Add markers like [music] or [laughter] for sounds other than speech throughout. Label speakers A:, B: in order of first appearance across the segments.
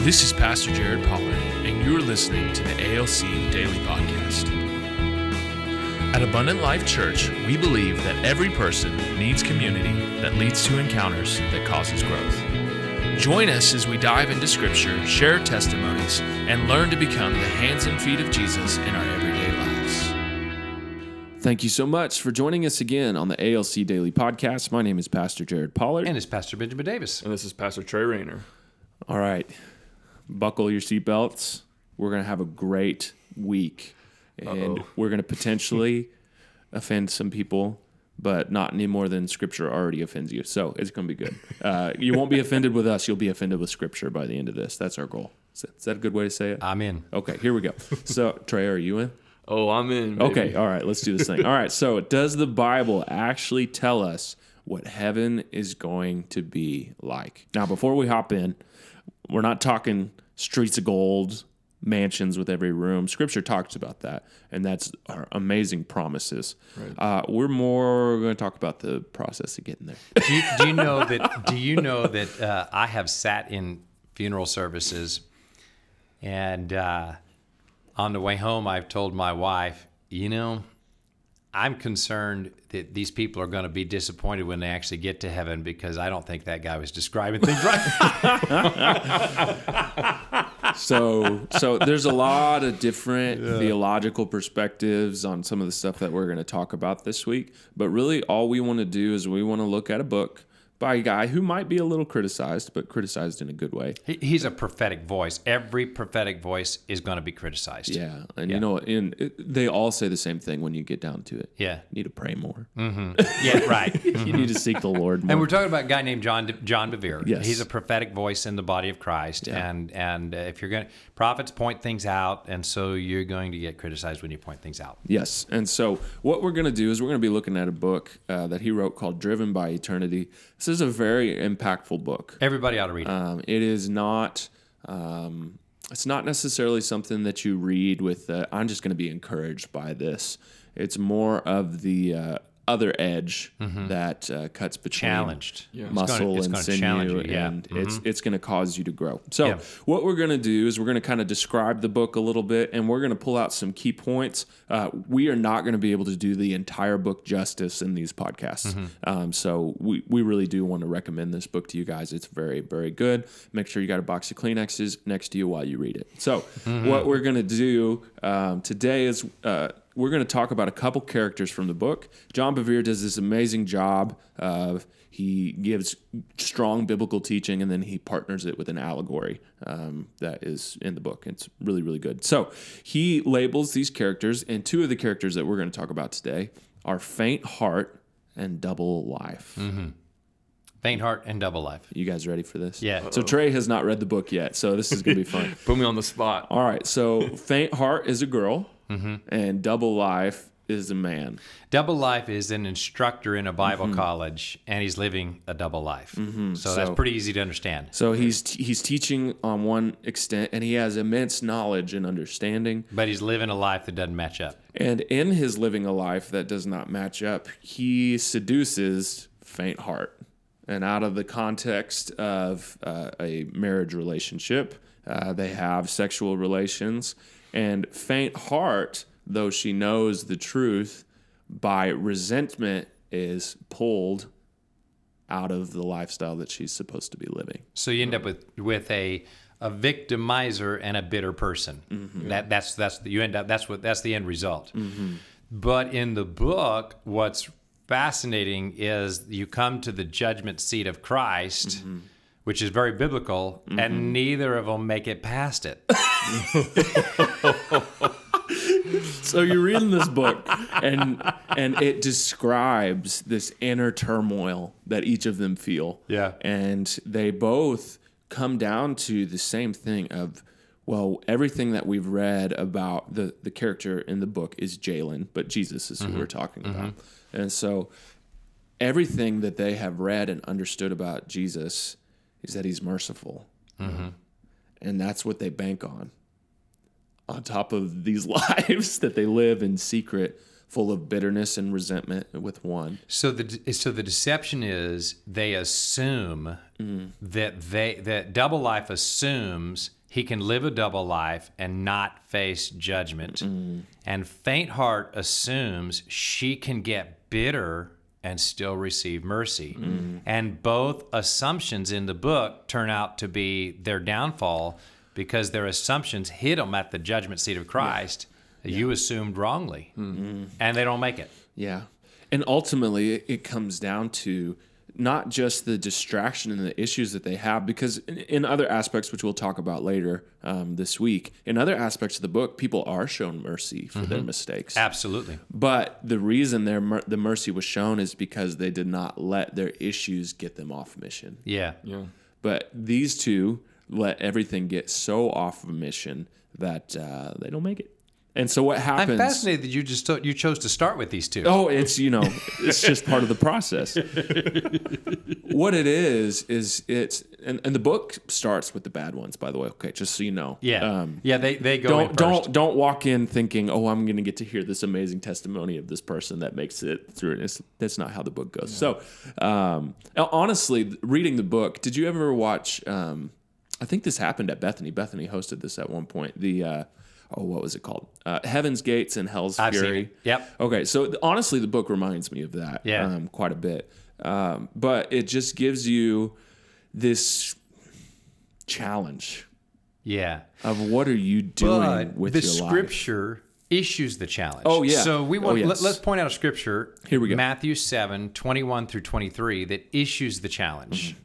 A: This is Pastor Jared Pollard, and you're listening to the ALC Daily Podcast. At Abundant Life Church, we believe that every person needs community that leads to encounters that causes growth. Join us as we dive into Scripture, share testimonies, and learn to become the hands and feet of Jesus in our everyday lives.
B: Thank you so much for joining us again on the ALC Daily Podcast. My name is Pastor Jared Pollard.
C: And it's Pastor Benjamin Davis.
D: And this is Pastor Trey Rayner.
B: All right, buckle your seatbelts. We're going to have a great week. And
D: Uh-oh.
B: we're going to potentially [laughs] offend some people, but not any more than Scripture already offends you. So it's going to be good. Uh, you won't be offended with us. You'll be offended with Scripture by the end of this. That's our goal. Is that, is that a good way to say it?
C: I'm in.
B: Okay, here we go. So, [laughs] Trey, are you in?
D: Oh, I'm in. baby.
B: Okay, all right, let's do this thing. All right, so does the Bible actually tell us what heaven is going to be like? Now, before we hop in, we're not talking streets of gold, mansions with every room. Scripture talks about that, and that's our amazing promises. Uh, we're more going to talk about the process of getting there.
C: Do you, do you know that? Do you know that uh, I have sat in funeral services, and uh, on the way home, I've told my wife, you know, I'm concerned that these people are going to be disappointed when they actually get to heaven because I don't think that guy was describing things right. [laughs]
B: so so there's a lot of different theological perspectives on some of the stuff that we're going to talk about this week but really all we want to do is we want to look at a book by a guy who might be a little criticized but criticized in a good way
C: He- He's a prophetic voice. Every prophetic voice is going to be criticized.
B: yeah and you know and it, they all say the same thing when you get down to it
C: Yeah.
B: you need to pray more Mm-hmm. [laughs]
C: Yeah. Right.
B: you need to seek the lord more
C: And we're talking about a guy named John John Bevere.
B: Yes.
C: he's a prophetic voice in the body of Christ, and and uh, if you're going, to prophets point things out, and so you're going to get criticized when you point things out.
B: Yes. And so, what we're going to do is we're going to be looking at a book uh, that he wrote called Driven by Eternity. This is a very impactful book.
C: Everybody ought to read it.
B: Um, it is not. Um, it's not necessarily something that you read with. Uh, I'm just going to be encouraged by this. It's more of the uh, other edge that uh, cuts between
C: Challenged. Yeah. It's
B: muscle
C: gonna- it's
B: and sinew,
C: challenge you, yeah.
B: and it's it's going to cause you to grow. So,
C: Yeah.
B: what we're going to do is we're going to kind of describe the book a little bit, and we're going to pull out some key points. Uh, we are not going to be able to do the entire book justice in these podcasts, um, so we we really do want to recommend this book to you guys. It's very very good. Make sure you got a box of Kleenexes next to you while you read it. So, what we're going to do um, today is. Uh, we're going to talk about a couple characters from the book. John Bevere does this amazing job of he gives strong biblical teaching and then he partners it with an allegory um, that is in the book. It's really, really good. So he labels these characters, and two of the characters that we're going to talk about today are Faint Heart and Double Life.
C: Faint heart and double life.
B: You guys ready for this?
C: Yeah.
B: So Trey has not read the book yet, so this is going to be fun. [laughs]
D: Put me on the spot.
B: All right. So Faint Heart is a girl,
C: Mm-hmm.
B: and Double Life is a man.
C: Double life is an instructor in a Bible
B: Mm-hmm.
C: college, and he's living a double life. So,
B: So-
C: that's pretty easy to understand.
B: So he's he's teaching on one extent, and he has immense knowledge and understanding.
C: But he's living a life that doesn't match up.
B: And in his living a life that does not match up, he seduces faint heart. And out of the context of uh, a marriage relationship, uh, they have sexual relations. And faint heart, though she knows the truth, by resentment is pulled out of the lifestyle that she's supposed to be living.
C: So you end up with with a a victimizer and a bitter person. Mm-hmm. That that's that's the, you end up that's what that's the end result. Mm-hmm. But in the book, what's fascinating is you come to the judgment seat of Christ, mm-hmm. Which is very biblical, and mm-hmm. neither of them make it past it. [laughs]
B: So you're reading this book, and and it describes this inner turmoil that each of them feel.
C: Yeah.
B: and they both come down to the same thing of, well, everything that we've read about the the character in the book is Jalyn, but Jesus is who mm-hmm. we're talking mm-hmm. about, and so everything that they have read and understood about Jesus is that he's merciful, mm-hmm. and that's what they bank on on top of these [laughs] lives that they live in secret full of bitterness and resentment with one.
C: So the so the deception is they assume mm. that they that double life assumes he can live a double life and not face judgment, mm. and faint heart assumes she can get bitter and still receive mercy. Mm. And both assumptions in the book turn out to be their downfall because their assumptions hit them at the judgment seat of Christ. that You assumed wrongly, mm-hmm. and they don't make it.
B: Yeah. And ultimately, it comes down to not just the distraction and the issues that they have, because in, in other aspects, which we'll talk about later um, this week, in other aspects of the book, people are shown mercy for their mistakes.
C: Absolutely.
B: But the reason their mer- the mercy was shown is because they did not let their issues get them off mission.
C: Yeah.
D: Yeah.
B: But these two let everything get so off of mission that uh, they don't make it. And so what happens?
C: I'm fascinated that you just you chose to start with these two.
B: Oh, it's you know, it's just part of the process. [laughs] what it is is it's and, and the book starts with the bad ones, by the way. Okay, just so you know.
C: yeah,
B: Um,
C: yeah. They they go
B: don't
C: first.
B: don't don't walk in thinking, oh, I'm going to get to hear this amazing testimony of this person that makes it through. And it's, that's not how the book goes. So, um, honestly, reading the book, did you ever watch? Um, I think this happened at Bethany. Bethany hosted this at one point. The uh, oh, what was it called? Uh, Heaven's Gates and Hell's
C: I've
B: Fury.
C: Yep.
B: Okay, so th- honestly, the book reminds me of that.
C: Yeah.
B: Um, quite a bit. Um, but it just gives you this challenge
C: Yeah,
B: of what are you doing
C: but
B: with
C: the
B: your life.
C: scripture issues the challenge.
B: Oh, yeah.
C: So we
B: Oh,
C: want
B: yes.
C: let, us point out a scripture.
B: Here we go.
C: Matthew 7, 21 through twenty three that issues the challenge.
B: Mm-hmm.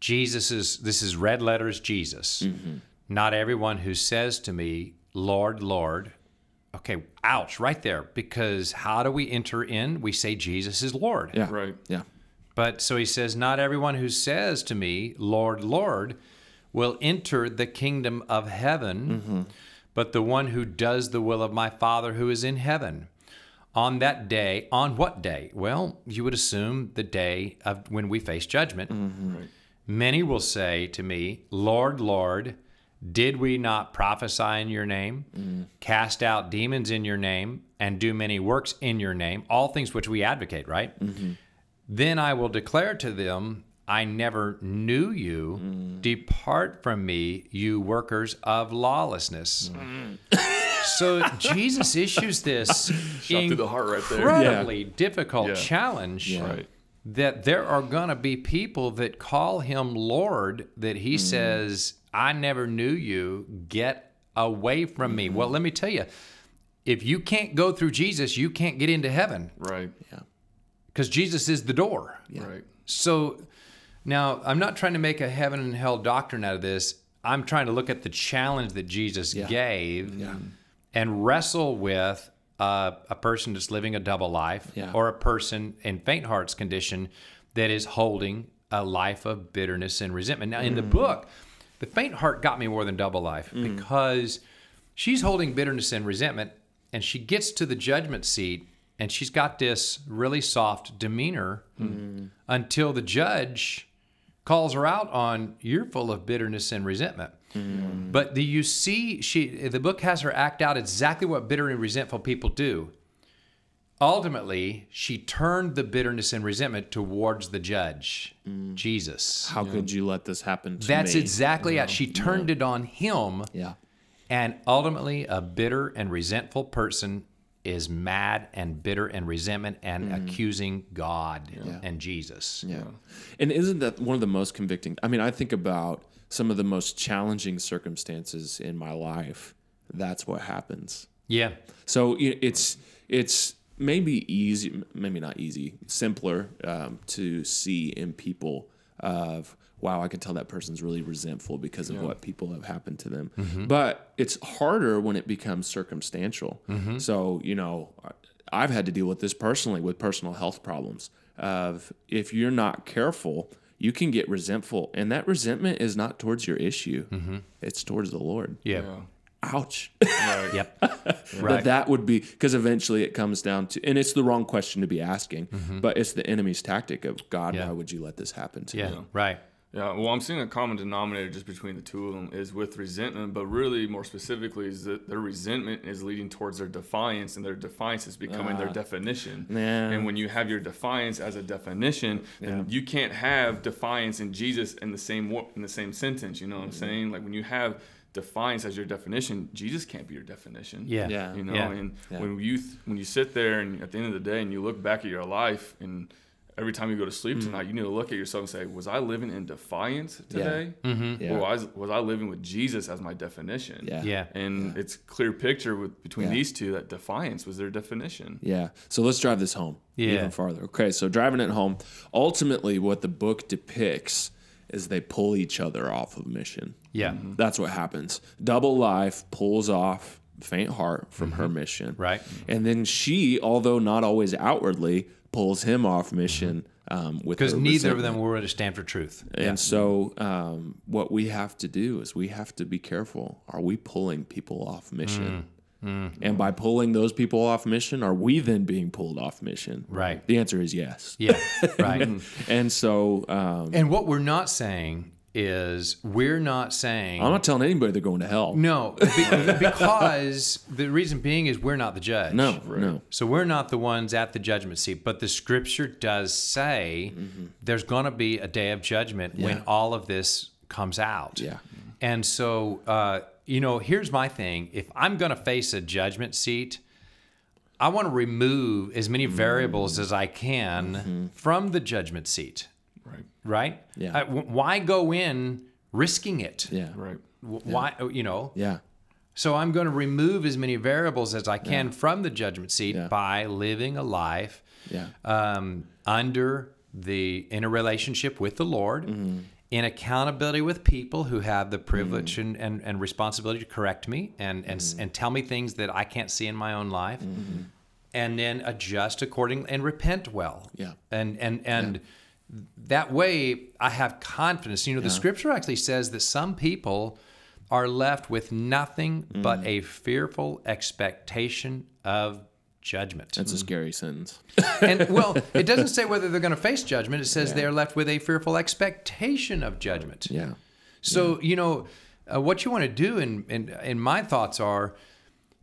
C: Jesus is this is red letters. Jesus.
B: Mm-hmm.
C: Not everyone who says to me, Lord, Lord. Okay, ouch, right there. Because how do we enter in? We say Jesus is Lord.
B: Yeah.
D: Right.
B: Yeah.
C: But so he says, Not everyone who says to me, Lord, Lord, will enter the kingdom of heaven, mm-hmm. but the one who does the will of my Father who is in heaven. On that day, on what day? Well, you would assume the day of when we face judgment. Mm-hmm. Many will say to me, Lord, Lord, did we not prophesy in your name, cast out demons in your name, and do many works in your name? All things which we advocate, right? Then I will declare to them, I never knew you. Depart from me, you workers of lawlessness. so Jesus issues this [laughs]
D: Shot through the heart right there.
C: incredibly difficult
D: Yeah.
C: challenge
D: Right.
C: that there are going to be people that call him Lord that he mm. says, I never knew you. Get away from me. Well, let me tell you, if you can't go through Jesus, you can't get into heaven
D: Right. Yeah.
C: Because Jesus is the door.
D: Right.
C: So now I'm not trying to make a heaven and hell doctrine out of this. I'm trying to look at the challenge that Jesus gave and wrestle with uh, a person that's living a double life
B: Yeah.
C: or a person in faint heart's condition that is holding a life of bitterness and resentment. Now, in the book, the faint heart got me more than double life mm. because she's holding bitterness and resentment and she gets to the judgment seat and she's got this really soft demeanor mm. until the judge calls her out on you're full of bitterness and resentment. Mm. But the, you see, she the book has her act out exactly what bitter and resentful people do. Ultimately, she turned the bitterness and resentment towards the judge, Jesus.
B: How could you let this happen to
C: That's
B: me?
C: exactly it. She turned it on him,
B: Yeah.
C: and ultimately, a bitter and resentful person is mad and bitter and resentment and mm-hmm. accusing God and Jesus.
B: Yeah. And isn't that one of the most convicting? I mean, I think about some of the most challenging circumstances in my life. That's what happens.
C: Yeah.
B: So it's it's maybe easy, maybe not easy, simpler um, to see in people of wow, I can tell that person's really resentful because of what people have happened to them. Mm-hmm. But it's harder when it becomes circumstantial. Mm-hmm. So you know, I've had to deal with this personally with personal health problems. Of if you're not careful. You can get resentful, and that resentment is not towards your issue; mm-hmm. it's towards the Lord.
C: Yeah.
B: Ouch!
D: Right.
C: Yep. [laughs]
B: that
C: Right.
B: that would be because eventually it comes down to and it's the wrong question to be asking but it's the enemy's tactic of god
C: Mm-hmm. Yeah.
B: why would you let this happen to you?
C: Yeah.
B: me
C: Right.
D: Yeah, well, I'm seeing a common denominator just between the two of them is with resentment, but really more specifically is that their resentment is leading towards their defiance, and their defiance is becoming their ah. definition.
B: Yeah.
D: And when you have your defiance as a definition, then
B: Yeah.
D: you can't have defiance in Jesus in the same in the same sentence. You know what I'm mm-hmm. saying? Like when you have defiance as your definition, Jesus can't be your definition.
C: Yeah.
B: Yeah.
D: You know,
C: Yeah.
D: and
B: Yeah.
D: when you th- when you sit there and at the end of the day and you look back at your life and every time you go to sleep
B: Mm.
D: tonight, you need to look at yourself and say, was I living in defiance
B: Yeah.
D: today?
C: Mm-hmm.
B: Yeah.
D: Or was, was I living with Jesus as my definition?
B: Yeah.
C: Yeah.
D: And it's clear picture with between
B: Yeah.
D: these two that defiance was their definition.
B: Yeah. So let's drive this home
C: Yeah.
B: even farther. Okay. So driving it home, ultimately, what the book depicts is they pull each other off of mission.
C: Yeah.
B: That's what happens. Double life pulls off faint heart from her mission.
C: Mm-hmm. Right.
B: And then she, although not always outwardly, pulls him off mission um, with
C: Because
B: her
C: neither of them were to stand for truth.
B: And so, um, what we have to do is we have to be careful. Are we pulling people off mission?
C: Mm,
B: And by pulling those people off mission, are we then being pulled off mission?
C: Right.
B: The answer is yes.
C: Yeah. Right. [laughs]
B: And so, um,
C: and what we're not saying is we're not saying
B: I'm not telling anybody they're going to hell.
C: no be- because the reason being is we're not the judge.
B: no, no.
C: So we're not the ones at the judgment seat, but the scripture does say mm-hmm. there's going to be a day of judgment when all of this comes out.
B: Yeah.
C: And so, uh, you know, here's my thing: if I'm going to face a judgment seat, I want to remove as many variables mm. as I can mm-hmm. from the judgment seat.
D: Right.
C: Right?
B: Yeah.
C: Uh, w- why go in risking it?
B: Yeah.
D: Right.
C: W- Why? You know.
B: Yeah.
C: So I'm going to remove as many variables as I can from the judgment seat
B: Yeah.
C: by living a life
B: Yeah.
C: um, under the in a relationship with the Lord,
B: Mm-hmm.
C: in accountability with people who have the privilege
B: Mm-hmm.
C: and, and, and responsibility to correct me and and, s and tell me things that I can't see in my own life,
B: Mm-hmm.
C: and then adjust accordingly and repent well.
B: Yeah.
C: and and and. That way, I have confidence. You know, the scripture actually says that some people are left with nothing
B: Mm-hmm.
C: but a fearful expectation of judgment
B: That's a scary sentence. [laughs]
C: and well, it [laughs] doesn't say whether they're going to face judgment. It says they're left with a fearful expectation of judgment.
B: Yeah.
C: So you know uh, what you want to do, and in, in, in my thoughts are,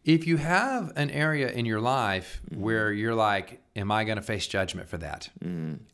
C: if you have an area in your life where you're like, "Am I going to face judgment for that?"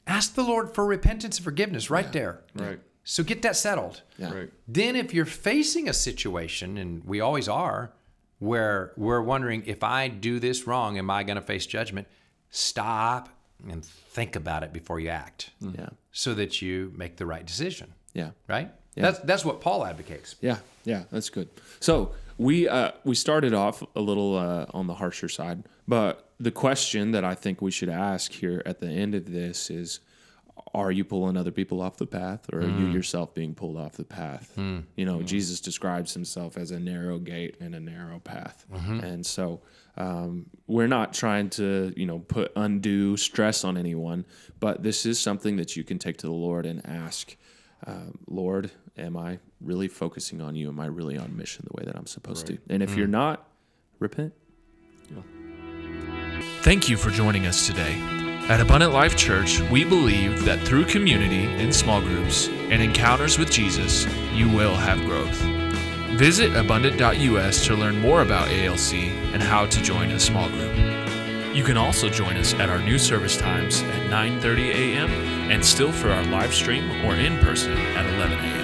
C: Ask the Lord for repentance and forgiveness right there.
D: Right.
C: So get that settled.
B: Yeah.
D: Right.
C: Then, if you're facing a situation, and we always are, where we're wondering if I do this wrong, am I going to face judgment? Stop and think about it before you act,
B: Yeah.
C: so that you make the right decision.
B: Yeah.
C: Right? That's that's what Paul advocates.
B: Yeah, yeah, that's good. So we uh, we started off a little uh, on the harsher side, but the question that I think we should ask here at the end of this is: Are you pulling other people off the path, or are you mm. yourself being pulled off the path? Hmm. You know, hmm. Jesus describes himself as a narrow gate and a narrow path, mm-hmm. and so um, we're not trying to you know put undue stress on anyone, but this is something that you can take to the Lord and ask um, Lord, am I really focusing on you? Am I really on mission the way that I'm supposed to? And if hmm. you're not, repent.
A: Thank you for joining us today. At Abundant Life Church, we believe that through community in small groups and encounters with Jesus, you will have growth. Visit abundant.us to learn more about ALC and how to join a small group. You can also join us at our new service times at 9:30 a.m. and still for our live stream or in person at 11 a.m.